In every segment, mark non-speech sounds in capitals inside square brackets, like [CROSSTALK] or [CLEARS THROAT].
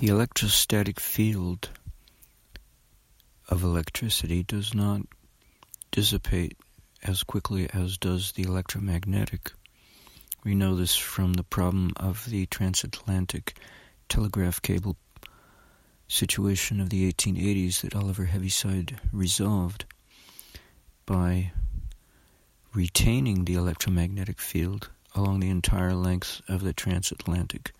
The electrostatic field of electricity does not dissipate as quickly as does the electromagnetic. We know this from the problem of the transatlantic telegraph cable situation of the 1880s that Oliver Heaviside resolved by retaining the electromagnetic field along the entire length of the transatlantic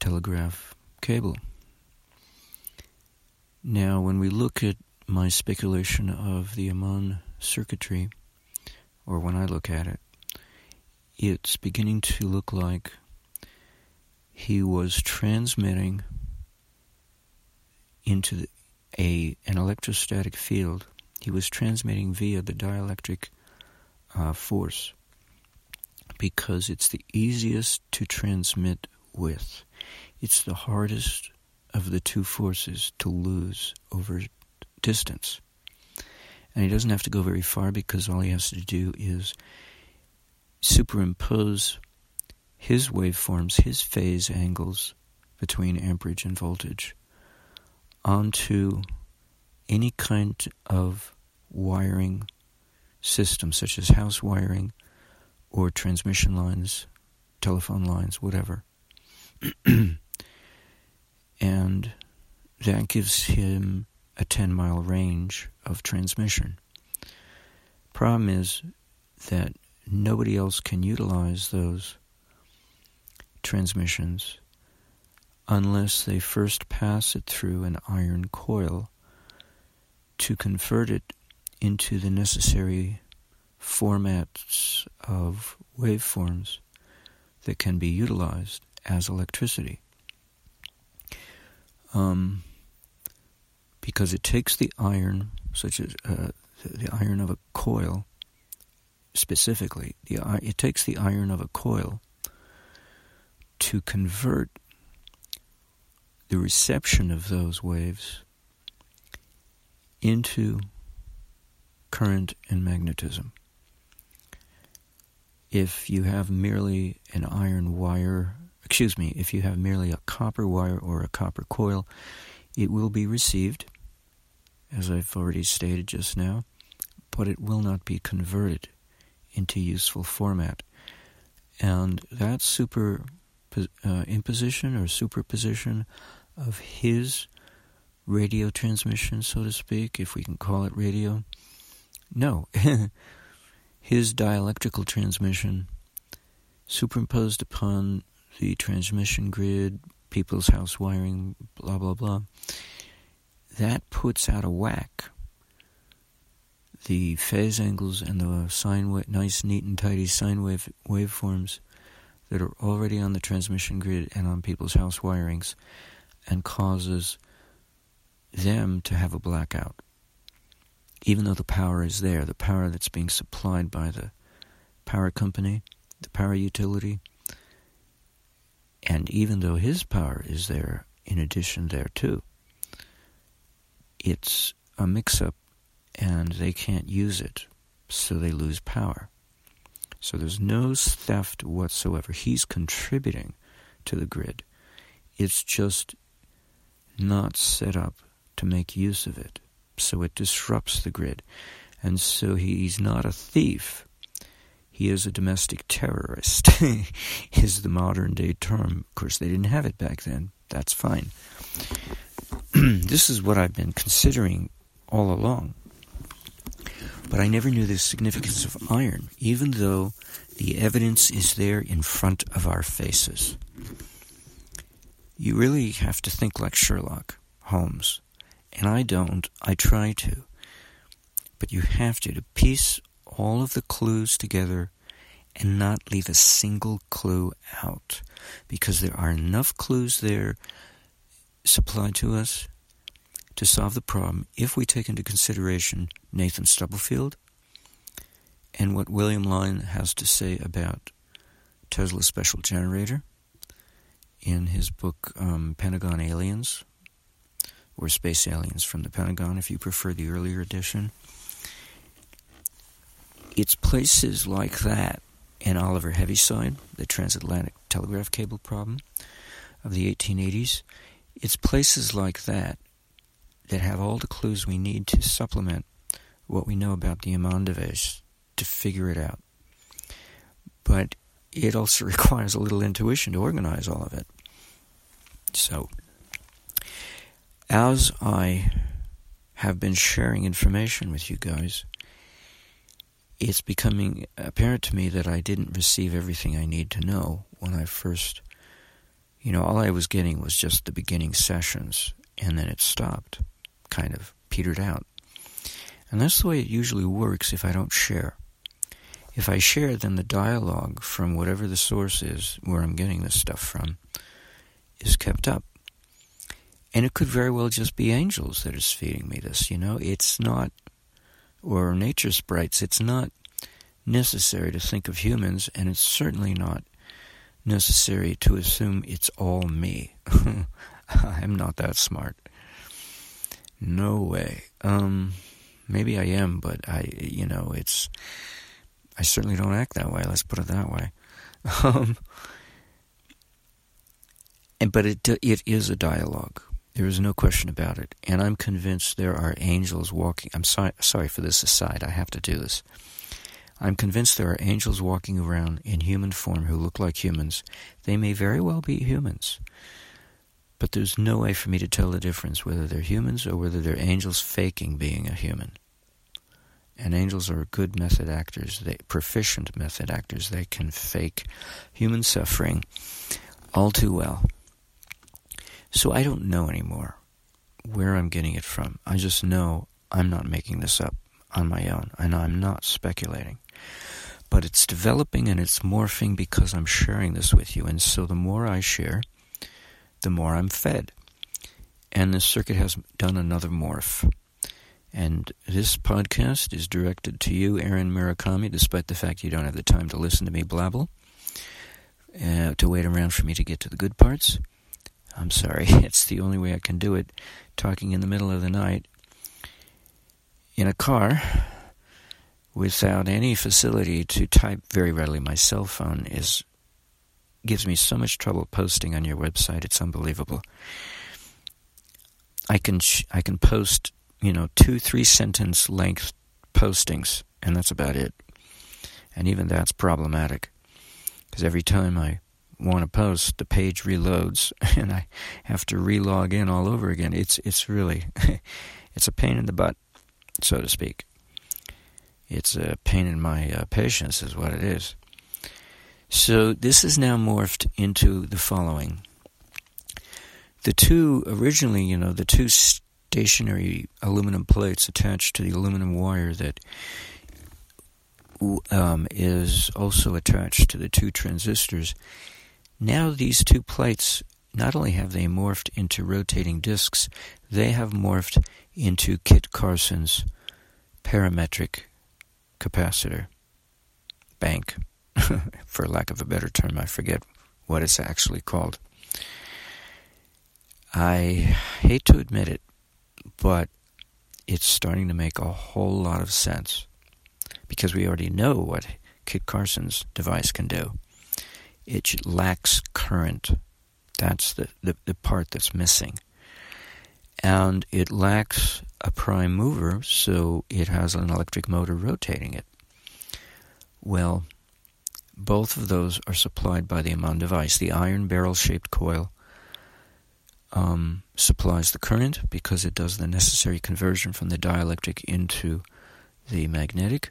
telegraph cable. Now, when we look at my speculation of the Ammann circuitry, or when I look at it, it's beginning to look like he was transmitting into a an electrostatic field. He was transmitting via the dielectric uh, force because it's the easiest to transmit with. It's the hardest of the two forces to lose over distance. And he doesn't have to go very far because all he has to do is superimpose his waveforms, his phase angles between amperage and voltage onto any kind of wiring system, such as house wiring or transmission lines, telephone lines, whatever. [CLEARS THROAT] and that gives him a 10 mile range of transmission. Problem is that nobody else can utilize those transmissions unless they first pass it through an iron coil to convert it into the necessary formats of waveforms that can be utilized as electricity. Um, because it takes the iron, such as uh, the iron of a coil, specifically, the it takes the iron of a coil to convert the reception of those waves into current and magnetism. If you have merely an iron wire, excuse me, if you have merely a copper wire or a copper coil, it will be received, as I've already stated just now, but it will not be converted into useful format. And that super uh, imposition or superposition of his radio transmission, so to speak, if we can call it radio. No, [LAUGHS] his dielectrical transmission superimposed upon the transmission grid, people's house wiring, blah, blah, blah, that puts out of whack the phase angles and the sine wave, nice, neat, and tidy sine wave waveforms that are already on the transmission grid and on people's house wirings and causes them to have a blackout. Even though the power is there, the power that's being supplied by the power company, the power utility, and even though his power is there in addition there too, it's a mix up and they can't use it, so they lose power. So there's no theft whatsoever. He's contributing to the grid. It's just not set up to make use of it. So it disrupts the grid. And so he's not a thief. He is a domestic terrorist, [LAUGHS] is the modern day term. Of course, they didn't have it back then. That's fine. [CLEARS THROAT] this is what I've been considering all along. But I never knew the significance of iron, even though the evidence is there in front of our faces. You really have to think like Sherlock Holmes. And I don't. I try to. But you have to, to piece all of the clues together and not leave a single clue out. Because there are enough clues there supplied to us to solve the problem if we take into consideration Nathan Stubblefield and what William Lyne has to say about Tesla's special generator in his book um, Pentagon Aliens, or Space Aliens from the Pentagon, if you prefer the earlier edition. It's places like that, and Oliver Heaviside, the transatlantic telegraph cable problem, of the 1880s. It's places like that that have all the clues we need to supplement what we know about the Ammann device to figure it out. But it also [LAUGHS] requires a little intuition to organize all of it. So, as I have been sharing information with you guys, it's becoming apparent to me that I didn't receive everything I need to know when I first, you know, all I was getting was just the beginning sessions, and then it stopped, kind of petered out. And that's the way it usually works if I don't share. If I share, then the dialogue from whatever the source is where I'm getting this stuff from is kept up. And it could very well just be angels that is feeding me this, you know? It's not, or nature sprites, it's not necessary to think of humans, and it's certainly not necessary to assume it's all me. [LAUGHS] I'm not that smart. No way. Um, maybe I am, but I, you know, it's. I certainly don't act that way. Let's put it that way. [LAUGHS] Um, and but it it is a dialogue. There is no question about it, and I'm convinced there are angels walking. I'm sorry, sorry for this aside. I have to do this. I'm convinced there are angels walking around in human form who look like humans. They may very well be humans, but there's no way for me to tell the difference whether they're humans or whether they're angels faking being a human. And angels are good method actors, they proficient method actors. They can fake human suffering all too well. So I don't know anymore where I'm getting it from. I just know I'm not making this up on my own. Know I'm not speculating. But it's developing and it's morphing because I'm sharing this with you. And so the more I share, the more I'm fed. And the circuit has done another morph. And this podcast is directed to you, Aaron Murakami, despite the fact you don't have the time to listen to me blabble, uh, to wait around for me to get to the good parts. I'm sorry, [LAUGHS] it's the only way I can do it. Talking in the middle of the night in a car without any facility to type very readily. My cell phone is gives me so much trouble posting on your website. It's unbelievable. I can sh- I can post you know two three sentence length postings, and that's about it. And even that's problematic because every time I want to post, the page reloads, [LAUGHS] and I have to relog in all over again. It's it's really [LAUGHS] it's a pain in the butt, so to speak. It's a pain in my uh, patience, is what it is. So this is now morphed into the following. The two originally, you know, the two stationary aluminum plates attached to the aluminum wire that um, is also attached to the two transistors now these two plates not only have they morphed into rotating disks, they have morphed into Kit Carson's parametric capacitor bank. [LAUGHS] For lack of a better term, I forget what it's actually called. I hate to admit it, but it's starting to make a whole lot of sense because we already know what Kit Carson's device can do it lacks current. That's the, the, the part that's missing. And it lacks a prime mover, so it has an electric motor rotating it. Well, both of those are supplied by the Ammann device. The iron barrel shaped coil um, supplies the current because it does the necessary conversion from the dielectric into the magnetic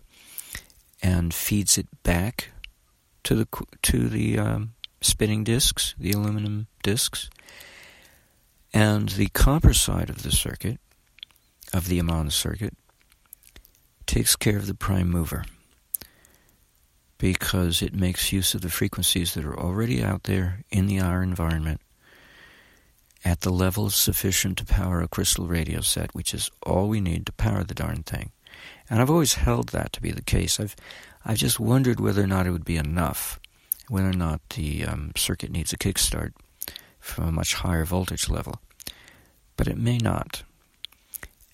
and feeds it back to the to the um, spinning discs, the aluminum discs, and the copper side of the circuit, of the Ammann circuit, takes care of the prime mover because it makes use of the frequencies that are already out there in the our environment at the level sufficient to power a crystal radio set, which is all we need to power the darn thing. And I've always held that to be the case. I've I've just wondered whether or not it would be enough, whether or not the um, circuit needs a kickstart from a much higher voltage level. But it may not.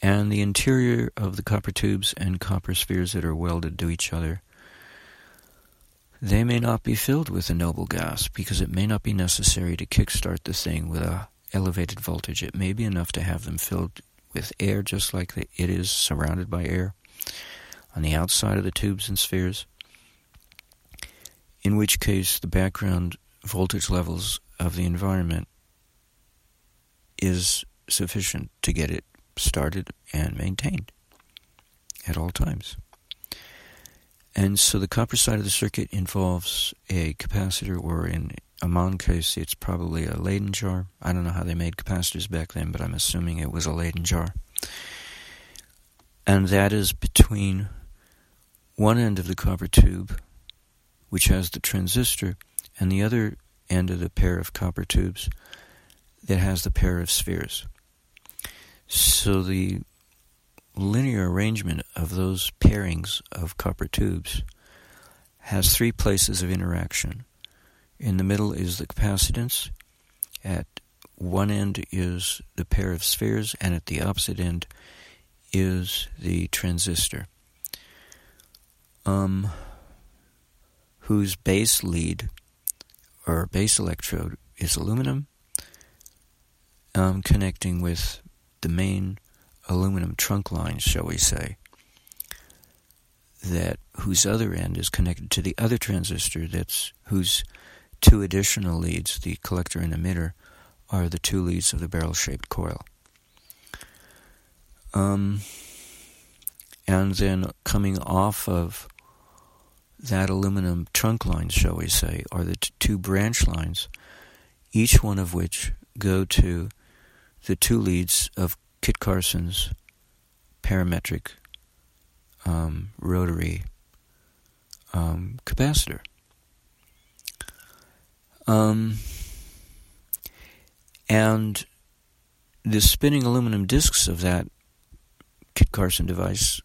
And the interior of the copper tubes and copper spheres that are welded to each other they may not be filled with a noble gas because it may not be necessary to kickstart the thing with a elevated voltage. It may be enough to have them filled with air just like it is surrounded by air on the outside of the tubes and spheres, in which case the background voltage levels of the environment is sufficient to get it started and maintained at all times. And so the copper side of the circuit involves a capacitor, or in Ammann case, it's probably a Leyden jar. I don't know how they made capacitors back then, but I'm assuming it was a Leyden jar. And that is between one end of the copper tube, which has the transistor, and the other end of the pair of copper tubes that has the pair of spheres. So the linear arrangement of those pairings of copper tubes has three places of interaction. In the middle is the capacitance. At one end is the pair of spheres, and at the opposite end is the transistor, um, whose base lead or base electrode is aluminum, um, connecting with the main aluminum trunk line, shall we say, that whose other end is connected to the other transistor that's whose two additional leads, the collector and emitter, are the two leads of the barrel-shaped coil. Um, and then coming off of that aluminum trunk line, shall we say, are the t- two branch lines, each one of which go to the two leads of Kit Carson's parametric um, rotary um, capacitor. Um, and the spinning aluminum discs of that Kit Carson device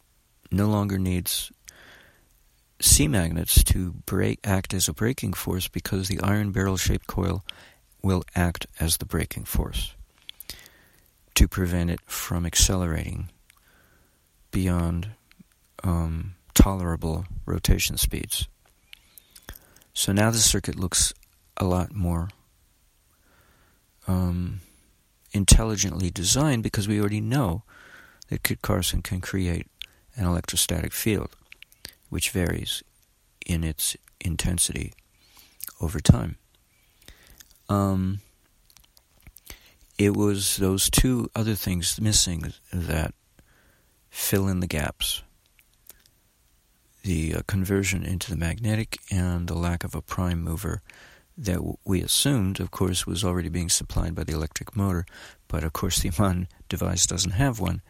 no longer needs C magnets to brake, act as a braking force because the iron barrel shaped coil will act as the braking force to prevent it from accelerating beyond um, tolerable rotation speeds. So now the circuit looks a lot more um, intelligently designed because we already know that Kit Carson can create an electrostatic field which varies in its intensity over time. Um, it was those two other things missing that fill in the gaps the uh, conversion into the magnetic and the lack of a prime mover that w- we assumed, of course, was already being supplied by the electric motor, but of course the [LAUGHS] Ammann device doesn't have one.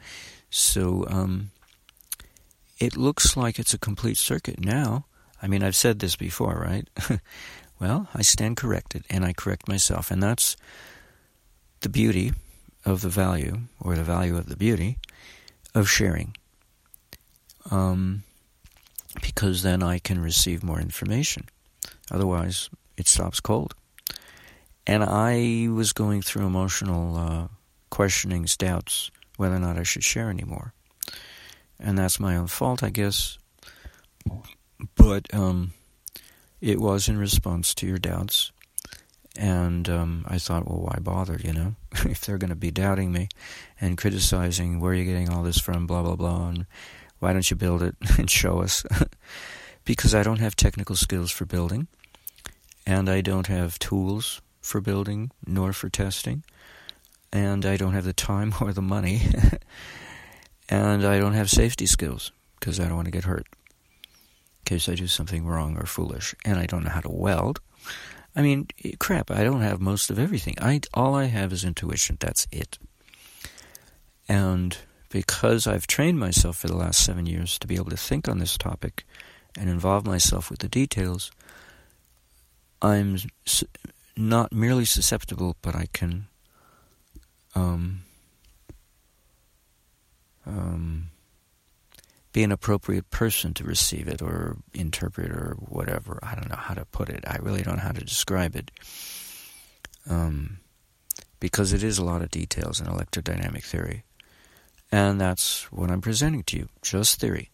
So um, it looks like it's a complete circuit now. I mean, I've said this before, right? [LAUGHS] well, I stand corrected, and I correct myself, and that's the beauty of the value, or the value of the beauty, of sharing. Um, because then I can receive more information. Otherwise, it stops cold. And I was going through emotional uh, questionings, doubts, whether or not I should share anymore. And that's my own fault, I guess. But um, it was in response to your doubts and um, I thought, well, why bother, you know? [LAUGHS] if they're going to be doubting me and criticizing where are you're getting all this from, blah, blah, blah, and why don't you build it [LAUGHS] and show us? [LAUGHS] because I don't have technical skills for building, and I don't have tools for building nor for testing, and I don't have the time or the money, and I don't have safety skills because I don't want to get hurt in case I do something wrong or foolish, and I don't know how to weld I mean, crap, I don't have most of everything. I all I have is intuition. That's it. And because I've trained myself for the last 7 years to be able to think on this topic and involve myself with the details, I'm not merely susceptible, but I can um, um, be an appropriate person to receive it or interpret or whatever. I don't know how to put it. I really don't know how to describe it. Um, because it is a lot of details in electrodynamic theory. And that's what I'm presenting to you just theory.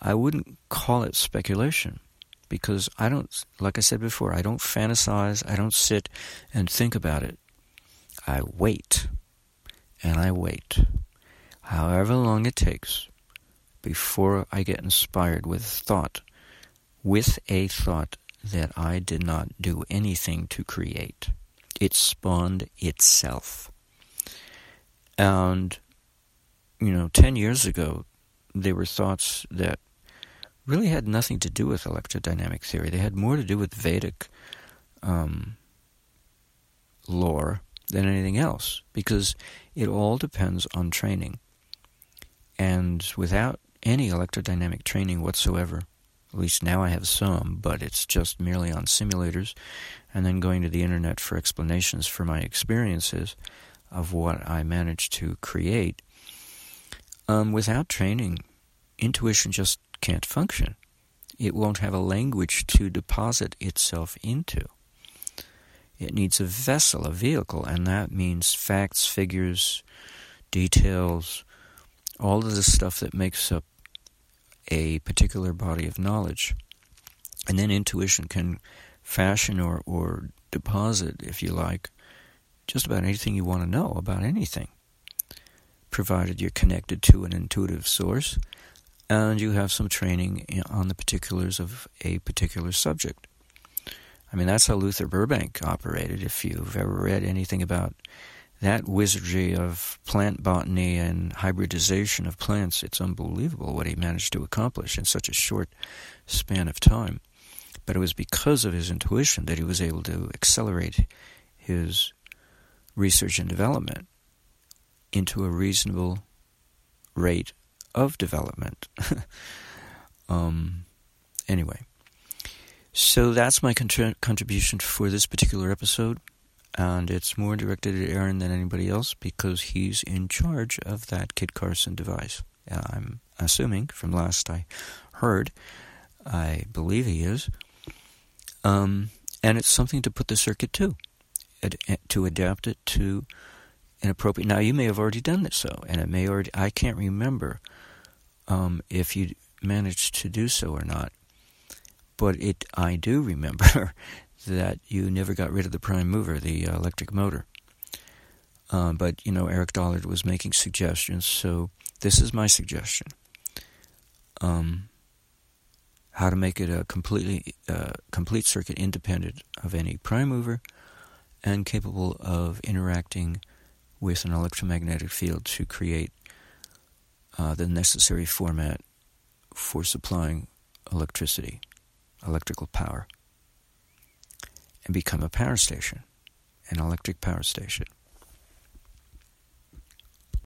I wouldn't call it speculation because I don't, like I said before, I don't fantasize, I don't sit and think about it. I wait and I wait, however long it takes, before I get inspired with thought, with a thought that I did not do anything to create. It spawned itself. And, you know, 10 years ago, there were thoughts that really had nothing to do with electrodynamic theory. They had more to do with Vedic um, lore than anything else because it all depends on training. And without any electrodynamic training whatsoever, at least now I have some, but it's just merely on simulators, and then going to the internet for explanations for my experiences of what I managed to create. Um, without training, intuition just can't function. It won't have a language to deposit itself into. It needs a vessel, a vehicle, and that means facts, figures, details, all of the stuff that makes up a particular body of knowledge. And then intuition can fashion or, or deposit, if you like, just about anything you want to know about anything, provided you're connected to an intuitive source and you have some training on the particulars of a particular subject. I mean, that's how Luther Burbank operated. If you've ever read anything about that wizardry of plant botany and hybridization of plants, it's unbelievable what he managed to accomplish in such a short span of time. But it was because of his intuition that he was able to accelerate his research and development into a reasonable rate of development. [LAUGHS] um, anyway, so that's my contribution for this particular episode, and it's more directed at Aaron than anybody else because he's in charge of that Kit Carson device. Uh, I'm assuming from last I heard, I believe he is. Um, and it's something to put the circuit to, ad- to adapt it to an appropriate. Now you may have already done this so, and it may already. I can't remember um, if you managed to do so or not. But it, I do remember [LAUGHS] that you never got rid of the prime mover, the uh, electric motor. Uh, but you know, Eric Dollard was making suggestions, so this is my suggestion. Um, how to make it a completely uh, complete circuit independent of any prime mover and capable of interacting with an electromagnetic field to create uh, the necessary format for supplying electricity, electrical power, and become a power station, an electric power station.